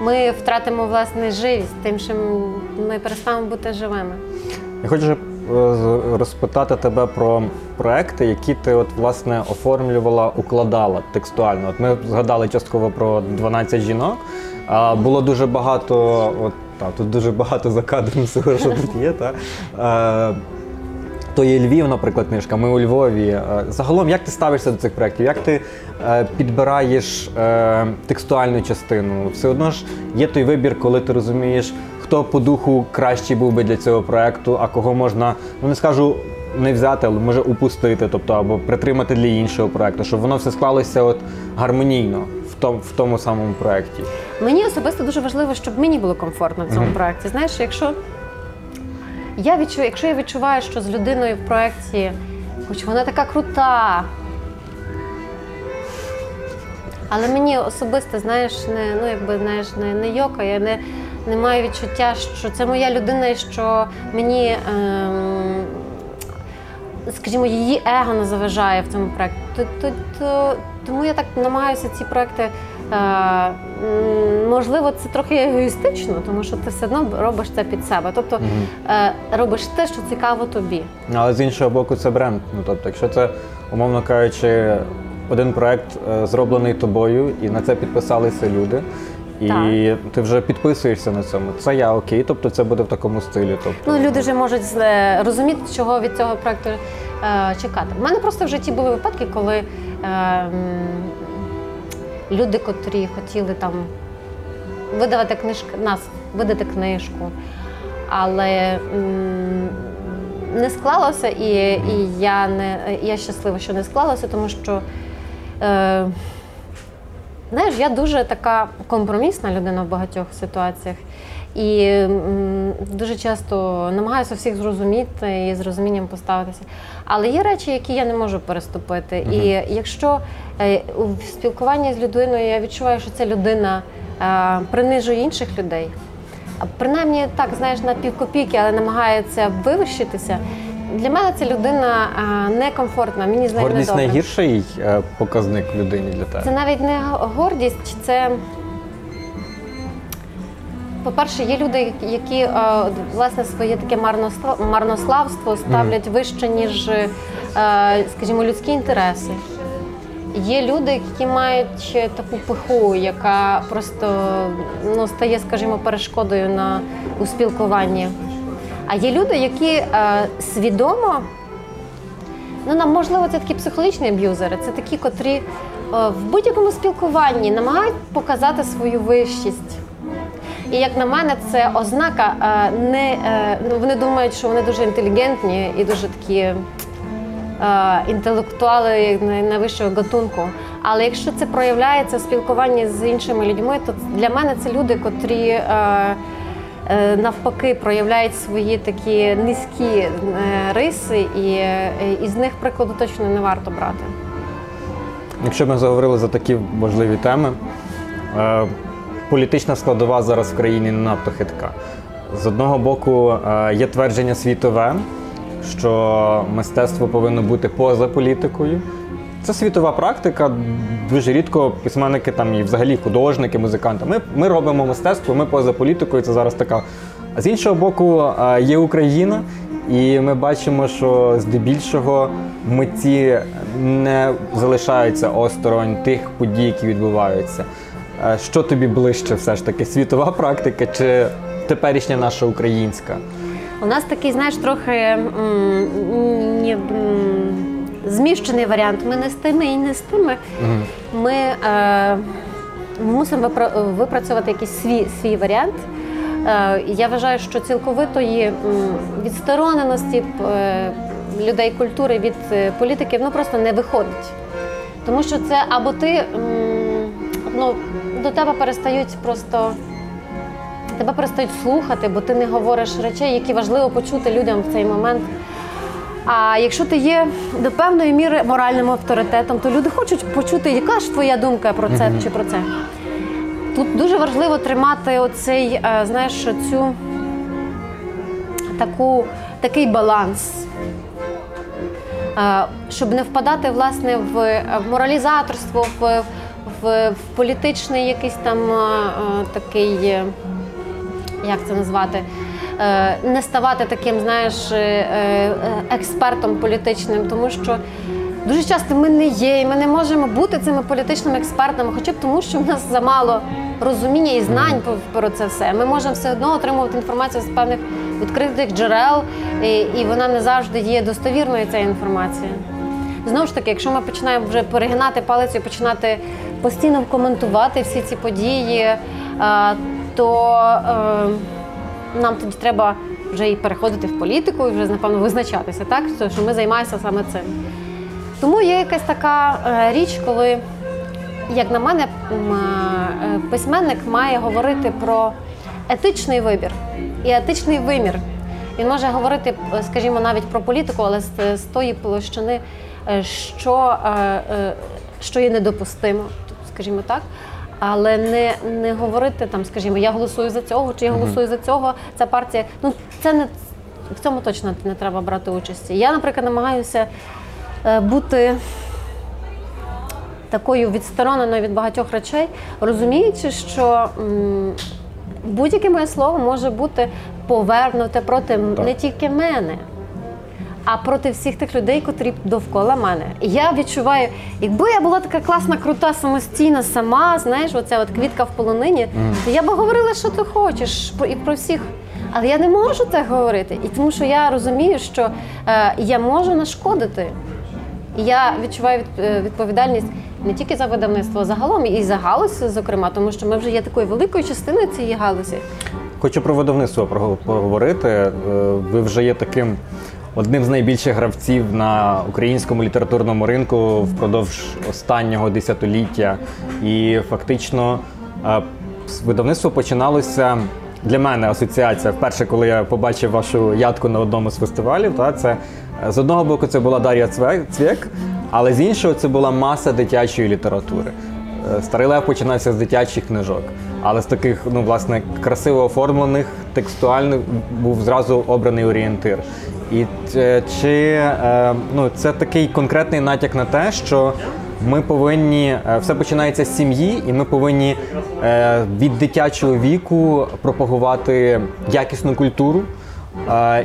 ми втратимо власне живість, тим, що ми перестанемо бути живими. Я хочу е, розпитати тебе про проекти, які ти от власне оформлювала, укладала текстуально. От ми згадали частково про 12 жінок. А було дуже багато, от та, тут дуже багато за кадром всього, що тут є. Та. То є Львів, наприклад, книжка. Ми у Львові. Е, Загалом, як ти ставишся до цих проєктів? Як ти е, підбираєш е, текстуальну частину? Все одно ж є той вибір, коли ти розумієш, хто по духу кращий був би для цього проєкту, а кого можна, ну не скажу. Не взяти, але може упустити, тобто або притримати для іншого проєкту, щоб воно все склалося от гармонійно в тому, в тому самому проєкті. Мені особисто дуже важливо, щоб мені було комфортно в цьому проєкті. Знаєш, якщо я відчую, якщо я відчуваю, що з людиною в проєкті, хоч вона така крута. Але мені особисто, знаєш, не, ну, якби, знаєш, не, не йокає, не, не маю відчуття, що це моя людина, і що мені, ем, скажімо, її его не заважає в цьому проєкті. То, то, то, тому я так намагаюся ці проекти. Е, можливо, це трохи егоїстично, тому що ти все одно робиш це під себе. Тобто е, робиш те, що цікаво тобі. Але з іншого боку, це бренд. Ну тобто, якщо це, умовно кажучи, один проект е, зроблений тобою, і на це підписалися люди. І Так. ти вже підписуєшся на цьому. Це я окей, тобто це буде в такому стилі. Тобто, Ну, люди вже можуть розуміти, чого від цього проекту е, чекати. У мене просто в житті були випадки, коли е, люди, котрі хотіли там видавати книжки, нас видати книжку, але не склалося, і, і я не я щаслива, що не склалося, тому що. Е, Знаєш, я дуже така компромісна людина в багатьох ситуаціях. І дуже часто намагаюся всіх зрозуміти і з розумінням поставитися. Але є речі, які я не можу переступити. І якщо е, у спілкуванні з людиною я відчуваю, що ця людина е, принижує інших людей, принаймні так, знаєш, на півкопійки, але намагається вивищитися. Для мене ця людина е, некомфортна, мені з нею гордість недобре. найгірший показник людині для тебе. Це навіть не гордість, це. По-перше, є люди, які е, власне своє таке марнославство ставлять вище, ніж, е, скажімо, людські інтереси. Є люди, які мають таку пиху, яка просто ну, стає, скажімо, перешкодою на у спілкуванні. А є люди, які е, свідомо Ну, нам можливо, це такі психологічні аб'юзери. Це такі, котрі е, в будь-якому спілкуванні намагають показати свою вищість. І як на мене, це ознака е, не е, ну, вони думають, що вони дуже інтелігентні і дуже такі е, інтелектуали найвищого гатунку. Але якщо це проявляється в спілкуванні з іншими людьми, то для мене це люди, котрі навпаки проявляють свої такі низькі риси, і, з них прикладу точно не варто брати. Якщо ми заговорили за такі важливі теми, політична складова зараз в країні не надто хитка. З одного боку, е, є твердження світове, що мистецтво повинно бути поза політикою. Це світова практика. Дуже рідко письменники там і взагалі художники, музиканти. Ми, ми робимо мистецтво, ми поза політикою. Це зараз така. А з іншого боку, е, є Україна, і ми бачимо, що здебільшого митці не залишаються осторонь тих подій, які відбуваються. Що тобі ближче, все ж таки, світова практика чи теперішня наша українська? У нас такий, знаєш, трохи м, зміщений варіант. Ми не з тими і не з тими. Ми е, мусимо випра- випрацювати якийсь свій, свій варіант. Е, я вважаю, що цілковитої відстороненості е, людей культури від е, політиків ну, просто не виходить. Тому що це або ти ну, до тебе перестають просто тебе перестають слухати, бо ти не говориш речей, які важливо почути людям в цей момент. А якщо ти є до певної міри моральним авторитетом, то люди хочуть почути, яка ж твоя думка про це чи про це. Тут дуже важливо тримати оцей, е, знаєш, цю таку, такий баланс. Е, щоб не впадати власне в в моралізаторство, в, в, в політичний якийсь там е, е, такий, е, як це назвати, не ставати таким, знаєш, експертом політичним, тому що. Дуже часто ми не є, і ми не можемо бути цими політичними експертами, хоча б тому, що в нас замало розуміння і знань про- про це все. Ми можемо все одно отримувати інформацію з певних відкритих джерел, і, і вона не завжди є достовірною ця інформація. Знову ж таки, якщо ми починаємо вже перегинати палицю і починати постійно коментувати всі ці події, е, то е, нам тоді треба вже і переходити в політику, і вже напевно визначатися, так що ми займаємося саме цим. Тому є якась така е, річ, коли, як на мене, письменник має говорити про етичний вибір і етичний вимір. Він може говорити, скажімо, навіть про політику, але з, тої площини, що, що є недопустимо, скажімо так. Але не, не говорити там, скажімо, я голосую за цього, чи я голосую за цього, ця партія. Ну це не в цьому точно не треба брати участі. Я, наприклад, намагаюся е, бути такою відстороненою від багатьох речей, розуміючи, що будь-яке моє слово може бути повернуте проти Так. не тільки мене. А проти всіх тих людей, котрі довкола мене. І я відчуваю, якби я була така класна, крута, самостійна, сама, знаєш, оця от квітка в полонині, то я би говорила, що ти хочеш, і про всіх. Але я не можу так говорити. І тому що я розумію, що е, я можу нашкодити. І я відчуваю від- е, відповідальність не тільки за видавництво, а загалом і за галузь, зокрема, тому що ми вже є такою великою частиною цієї галузі. Хочу про видавництво поговорити. Е, Ви вже є таким одним з найбільших гравців на українському літературному ринку впродовж останнього десятиліття. І фактично е, видавництво починалося. Для мене асоціація вперше, коли я побачив вашу ядку на одному з фестивалів, та це е, з одного боку це була Дар'я Цвєк, але з іншого це була маса дитячої літератури. Е, Старий Лев починався з дитячих книжок, але з таких, ну, власне, красиво оформлених, текстуальних був зразу обраний орієнтир. І е, чи е, ну, це такий конкретний натяк на те, що ми повинні, е, все починається з сім'ї, і ми повинні від дитячого віку пропагувати якісну культуру.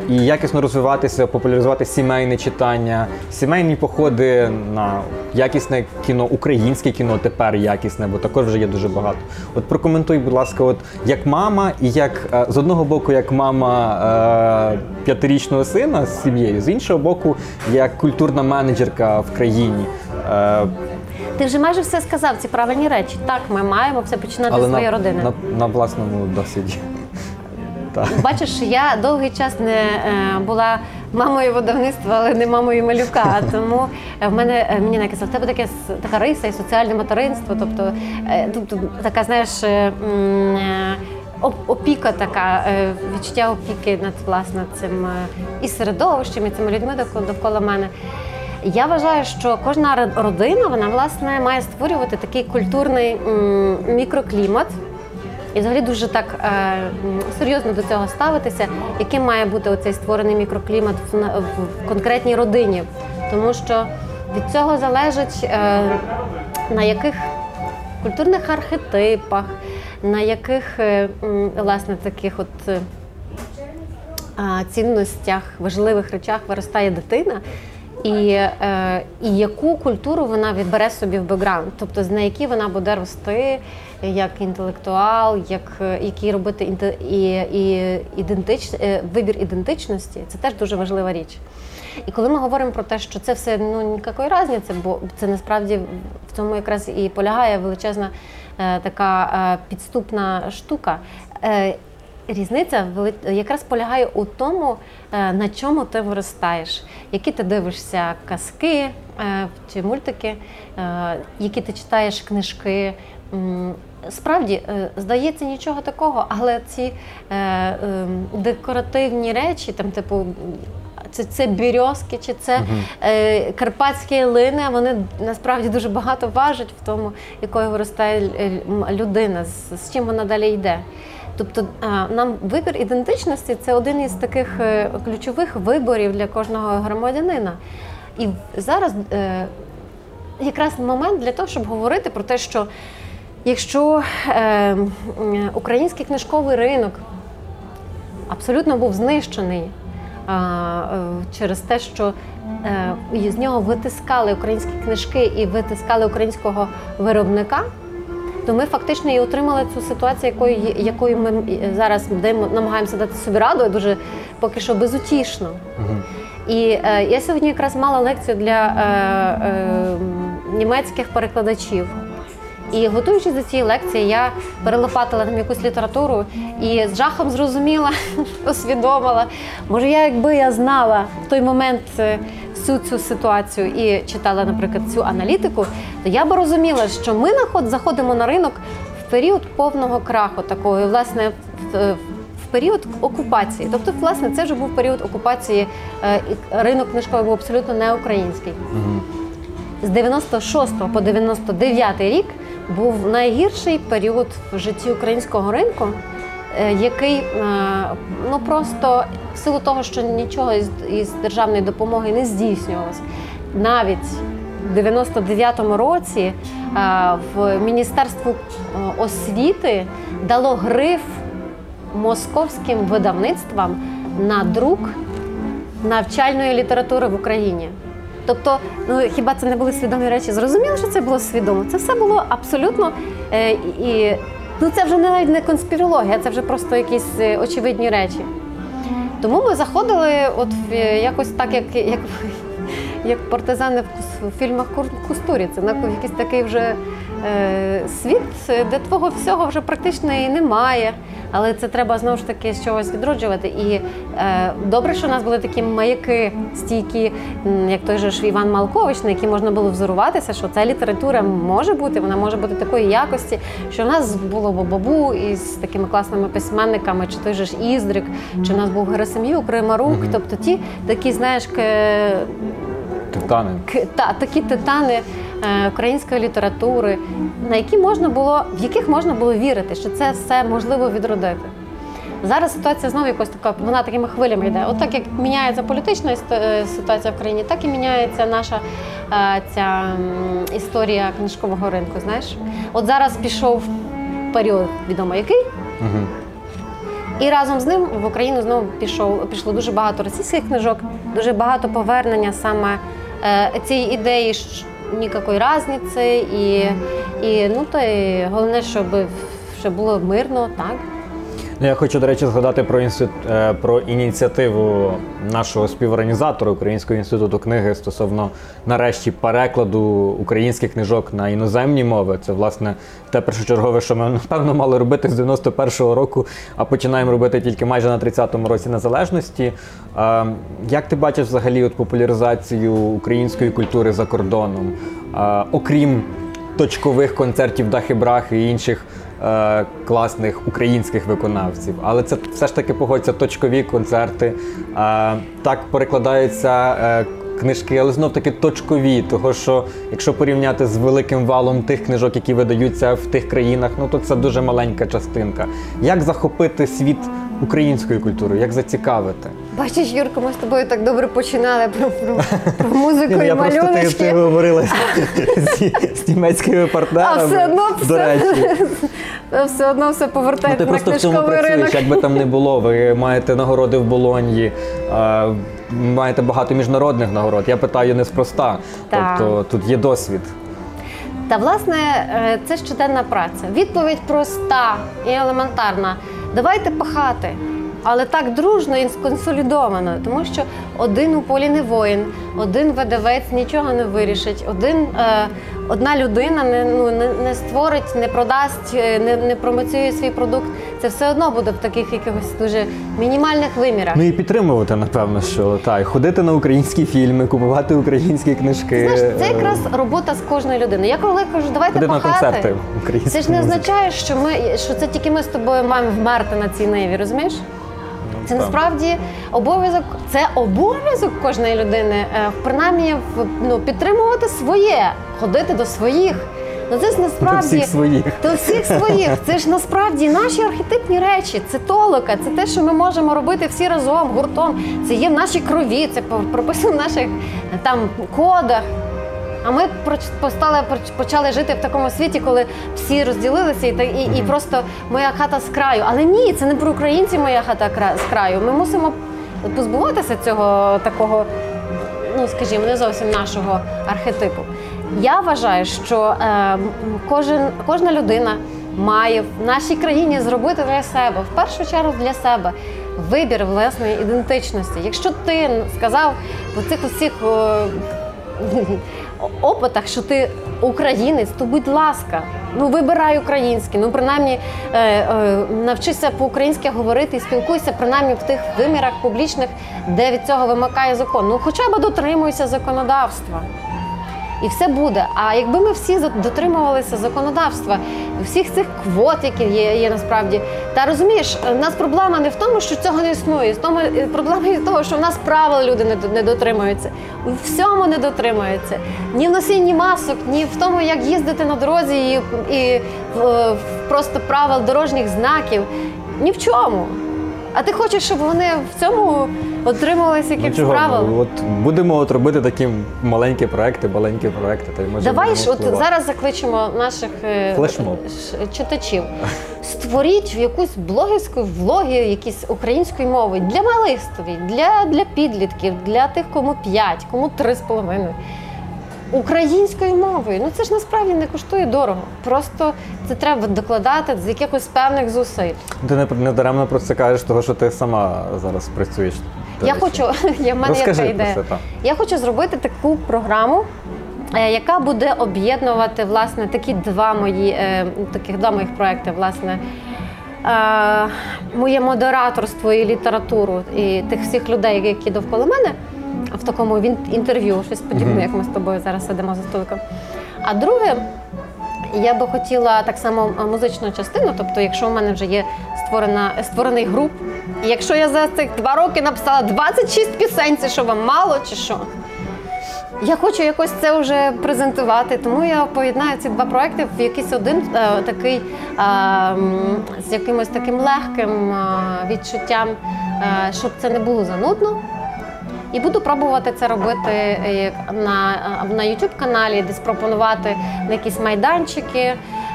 І якісно розвиватися, популяризувати сімейне читання, сімейні походи на якісне кіно, українське кіно тепер якісне, бо також вже є дуже багато. От прокоментуй, будь ласка, от як мама, і як е, з одного боку, як мама е, п'ятирічного сина з сім'єю, з іншого боку, як культурна менеджерка в країні. Е, Ти вже майже все сказав, ці правильні речі. Так, ми маємо все починати з своєї на, родини. на, на власному досвіді. Бачиш, я довгий час не е, була мамою видавництва, але не мамою малюка. Тому е, в мене е, мені наказали, в тебе таке така риса і соціальне материнство, тобто, тобто така, знаєш. Опіка така, відчуття опіки над власне цим і середовищем, і цими людьми довкола, мене. Я вважаю, що кожна ро- родина вона власне має створювати такий культурний мікроклімат, і взагалі дуже так е, серйозно до цього ставитися, яким має бути оцей створений мікроклімат в, в конкретній родині. Тому що від цього залежить е, на яких культурних архетипах, на яких е, власне таких от. е, цінностях, важливих речах виростає дитина, і, е, і яку культуру вона відбере собі в бекграунд, тобто на якій вона буде рости як інтелектуал, як е, який робити і, і ідентич, е, вибір ідентичності, це теж дуже важлива річ. І коли ми говоримо про те, що це все ну ніякої різниці, бо це насправді в цьому якраз і полягає величезна е, така е, підступна штука. Е, Різниця якраз полягає у тому, е, на чому ти виростаєш, які ти дивишся казки чи мультики, які ти читаєш книжки. Справді е, здається нічого такого, але ці е, е, декоративні речі, там, типу, це, це бірьозки, чи це е, карпатські лини, вони насправді дуже багато важать в тому, якою виростає е, людина, з, з чим вона далі йде. Тобто а, нам вибір ідентичності це один із таких е, ключових виборів для кожного громадянина. І зараз е, якраз момент для того, щоб говорити про те, що якщо е, український книжковий ринок абсолютно був знищений е, через те, що е, з нього витискали українські книжки і витискали українського виробника. То ми фактично і отримали цю ситуацію, якою, якою ми зараз даємо, намагаємося дати собі раду, і дуже поки що безутішно. І е, я сьогодні якраз мала лекцію для е, е, німецьких перекладачів. І готуючись до цієї лекції, я перелопатила там якусь літературу і з жахом зрозуміла, усвідомила. Може, я якби я знала в той момент е, всю цю ситуацію і читала, наприклад, цю аналітику, то я би розуміла, що ми заходимо на ринок в період повного краху такого, і, власне, в, в період окупації. Тобто, власне, це вже був період окупації. е, і Ринок книжковий був абсолютно не український. З 96 по 99 рік був найгірший період в житті українського ринку, е, який е, ну просто в силу того, що нічого із, із державної допомоги не здійснювалося. Навіть в 99-му році е, в Міністерству е, освіти дало гриф московським видавництвам на друк навчальної літератури в Україні. Тобто, ну хіба це не були свідомі речі? Зрозуміло, що це було свідомо. Це все було абсолютно е, і ну це вже не навіть не конспірологія, це вже просто якісь е, очевидні речі. Тому ми заходили, от е, якось так, як, як, як партизани в, фільмах Кур- Кустуріці, на якийсь такий вже е, світ, де твого всього вже практично і немає. Але це треба знову ж таки з чогось відроджувати. І е, добре, що у нас були такі маяки стійкі, як той же ж Іван Малкович, на які можна було взоруватися, що ця література може бути, вона може бути такої якості, що в нас було Бабабу із такими класними письменниками, чи той же ж Іздрик, чи в нас був Герасим'юк, Римарук, тобто ті такі, знаєш, Титани. К- та, такі титани е, української літератури, на які можна було, в яких можна було вірити, що це все можливо відродити. Зараз ситуація знову якось така, вона такими хвилями йде. От так як міняється політична е, ситуація в країні, так і міняється наша е, ця історія книжкового ринку. Знаєш, от зараз пішов період, відомо який, Угу. і разом з ним в Україну знову пішов пішло дуже багато російських книжок, дуже багато повернення саме цієї ідеї ніякої різниці, і, і ну то і головне, щоб, щоб було мирно, так. Ну, я хочу, до речі, згадати про інститут е, про ініціативу нашого співорганізатора Українського інституту книги стосовно нарешті перекладу українських книжок на іноземні мови. Це власне те першочергове, що ми напевно мали робити з 91-го року, а починаємо робити тільки майже на 30-му році незалежності. Е, Як ти бачиш взагалі от популяризацію української культури за кордоном, Е, окрім точкових концертів Дахи-Брахи і інших е, класних українських виконавців. Але це все ж таки погодься точкові концерти. Е, так перекладаються е, книжки, але знов таки точкові. Того що якщо порівняти з великим валом тих книжок, які видаються в тих країнах, ну то це дуже маленька частинка. Як захопити світ українською культурою, як зацікавити? Бачиш, Юрко, ми з тобою так добре починали про, про, про музику і я просто ти, говорила з, німецькими партнерами. А все одно до речі. все, все одно все Ну, повертається ти на просто в цьому книжковий працюєш, ринок. як би там не було. Ви маєте нагороди в Болоньї, маєте багато міжнародних нагород. Я питаю неспроста. Так. Тобто тут є досвід. Та власне е, це щоденна праця. Відповідь проста і елементарна. Давайте пахати. Але так дружно і сконсолідовано, тому що один у полі не воїн, один видавець нічого не вирішить, один, е, одна людина не, ну, не, не створить, не продасть, е, не, не промоцює свій продукт. Це все одно буде в таких якихось дуже мінімальних вимірах. Ну і підтримувати, напевно, що так, ходити на українські фільми, купувати українські книжки. Знаєш, це е, якраз робота з кожної людини. Я коли кажу, давайте ходити на концерти української Це ж не означає, що ми що це тільки ми з тобою маємо вмерти на цій ниві, розумієш? Це насправді обов'язок, це обов'язок кожної людини, е, принаймні ну, підтримувати своє, ходити до своїх. Ну це ж До насправді всіх своїх. до всіх своїх. Це ж насправді наші архетипні речі. Це толока, це те, що ми можемо робити всі разом, гуртом. Це є в нашій крові, це прописано в наших е, там кодах. А ми постали, почали жити в такому світі, коли всі розділилися, і, і, і просто моя хата з краю. Але ні, це не про українців моя хата з краю. Ми мусимо позбуватися цього такого, ну скажімо, не зовсім нашого архетипу. Я вважаю, що е, кожен, кожна людина має в нашій країні зробити для себе, в першу чергу для себе, вибір власної ідентичності. Якщо ти сказав по цих усіх. Опитах, що ти українець, то будь ласка, ну вибирай українське, ну принаймні е, е, навчися по-українськи говорити і спілкуйся, принаймні в тих вимірах публічних, де від цього вимикає закон. Ну хоча б дотримуйся законодавства. І все буде. А якби ми всі дотримувалися законодавства, всіх цих квот, які є, є насправді, та розумієш, у нас проблема не в тому, що цього не існує. з тому е, проблема від того, що в нас правил люди не, не дотримуються. У всьому не дотримуються. Ні в носінні масок, ні в тому, як їздити на дорозі, і, і в- в просто правил дорожніх знаків. Ні в чому. А ти хочеш, щоб вони в цьому отримувалися Ну, чого? правил? Ну, от будемо от робити такі маленькі проекти, маленькі проекти. Та й може Давай ж, от зараз закличемо наших е, Флешмоб. читачів. Створіть якусь блогерську влоги, якісь української мови для малих створіть, для, для підлітків, для тих, кому 5, кому 3,5. Українською мовою. Ну це ж насправді не коштує дорого. Просто це треба докладати з якихось певних зусиль. Ти не, не даремно про це кажеш, того що ти сама зараз працюєш. Я хочу, я в мене Розкажи така ідея. це. Я хочу зробити таку програму, е, яка буде об'єднувати власне такі два мої е, таких два моїх проекти, власне. е, Моє модераторство і літературу і тих всіх людей, які довкола мене в такому він- інтерв'ю, щось подібне, як ми з тобою зараз сидимо за столиком. А друге, я би хотіла так само е, музичну частину, тобто, якщо у мене вже є створена, створений груп, і якщо я за цих два роки написала 26 пісень, це що вам мало чи що? Я хочу якось це вже презентувати, тому я поєднаю ці два проекти в якийсь один е, такий е, з якимось таким легким е, відчуттям, е, щоб це не було занудно. І буду пробувати це робити е, на, е, на YouTube каналі, десь пропонувати якісь майданчики.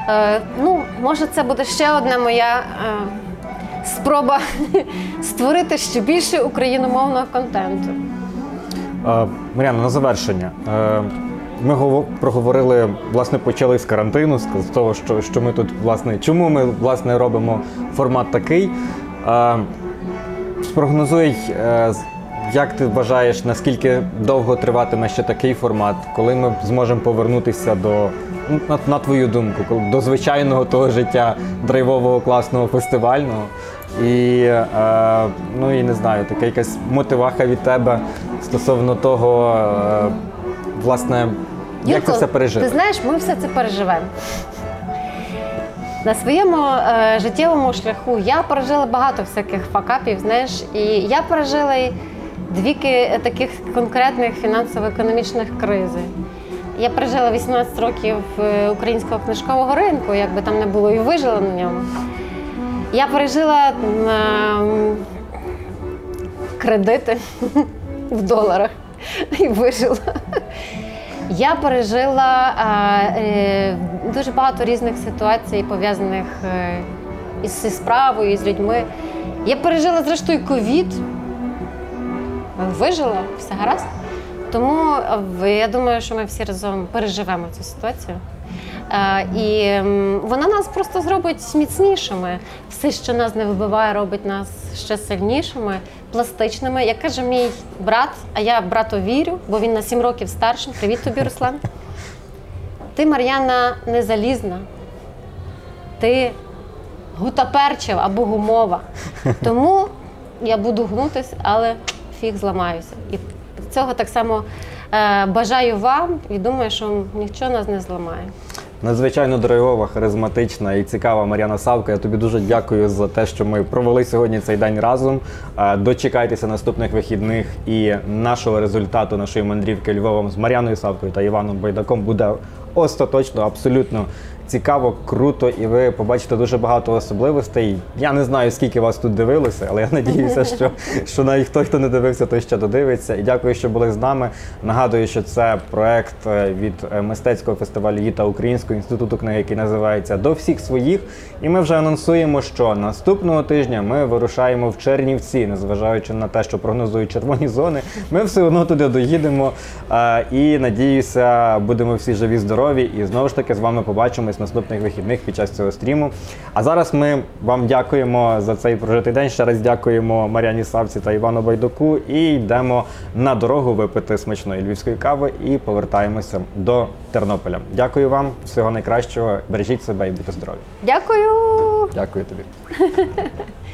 Е, Ну, може, це буде ще одна моя спроба створити ще більше україномовного контенту. Мар'яна, на завершення. Ми гово- проговорили, власне, почали з карантину, з того, що, що ми тут, власне, чому ми власне робимо формат такий. Спрогнозуй, як ти вважаєш, наскільки довго триватиме ще такий формат, коли ми зможемо повернутися до, ну, на, на твою думку, до звичайного того життя драйвового класного фестивального. І е, ну і не знаю, така якась мотиваха від тебе стосовно того, е, власне, як Юрко, це все пережити. Ти знаєш, ми все це переживемо. На своєму е, життєвому шляху я пережила багато всяких факапів, знаєш, і я пережила й дві ки- таких конкретних фінансово-економічних кризи. Я пережила 18 років е, українського книжкового ринку, як би там не було, і вижила на ньому. Я пережила м, кредити в доларах і вижила. Я пережила е, дуже багато різних ситуацій, пов'язаних е, із справою, із людьми. Я пережила, зрештою, ковід. Вижила, все гаразд. Тому я думаю, що ми всі разом переживемо цю ситуацію. Е, І вона нас просто зробить міцнішими. Все, що нас не вибиває, робить нас ще сильнішими, пластичними. Як каже мій брат, а я брату вірю, бо він на 7 років старший. Привіт тобі, Руслан. Ти, Мар'яна, не залізна. Ти гутаперчева або гумова. Тому я буду гнутись, але фіг зламаюся. І цього так само е, бажаю вам і думаю, що нічого нас не зламає. Надзвичайно драйвова, харизматична і цікава Мар'яна Савка. Я тобі дуже дякую за те, що ми провели сьогодні цей день разом. Е, Дочекайтеся наступних вихідних і нашого результату нашої мандрівки Львовом з Мар'яною Савкою та Іваном Байдаком буде остаточно, абсолютно цікаво, круто, і ви побачите дуже багато особливостей. Я не знаю, скільки вас тут дивилося, але я надіюся, що, що навіть хто, хто не дивився, той ще додивиться. І дякую, що були з нами. Нагадую, що це проект е, від е, мистецького фестивалю «Їта Українського інституту книги, який називається До всіх своїх. І ми вже анонсуємо, що наступного тижня ми вирушаємо в Чернівці, незважаючи на те, що прогнозують червоні зони. Ми все одно туди доїдемо. е, І надіюся, будемо всі живі, здорові. І знову ж таки з вами побачимось наступних вихідних під час цього стріму. А зараз ми вам дякуємо за цей прожитий день. Ще раз дякуємо Мар'яні Савці та Івану Байдуку. І йдемо на дорогу випити смачної львівської кави і повертаємося до Тернополя. Дякую вам, всього найкращого. Бережіть себе і будьте здорові. Дякую! Дякую тобі.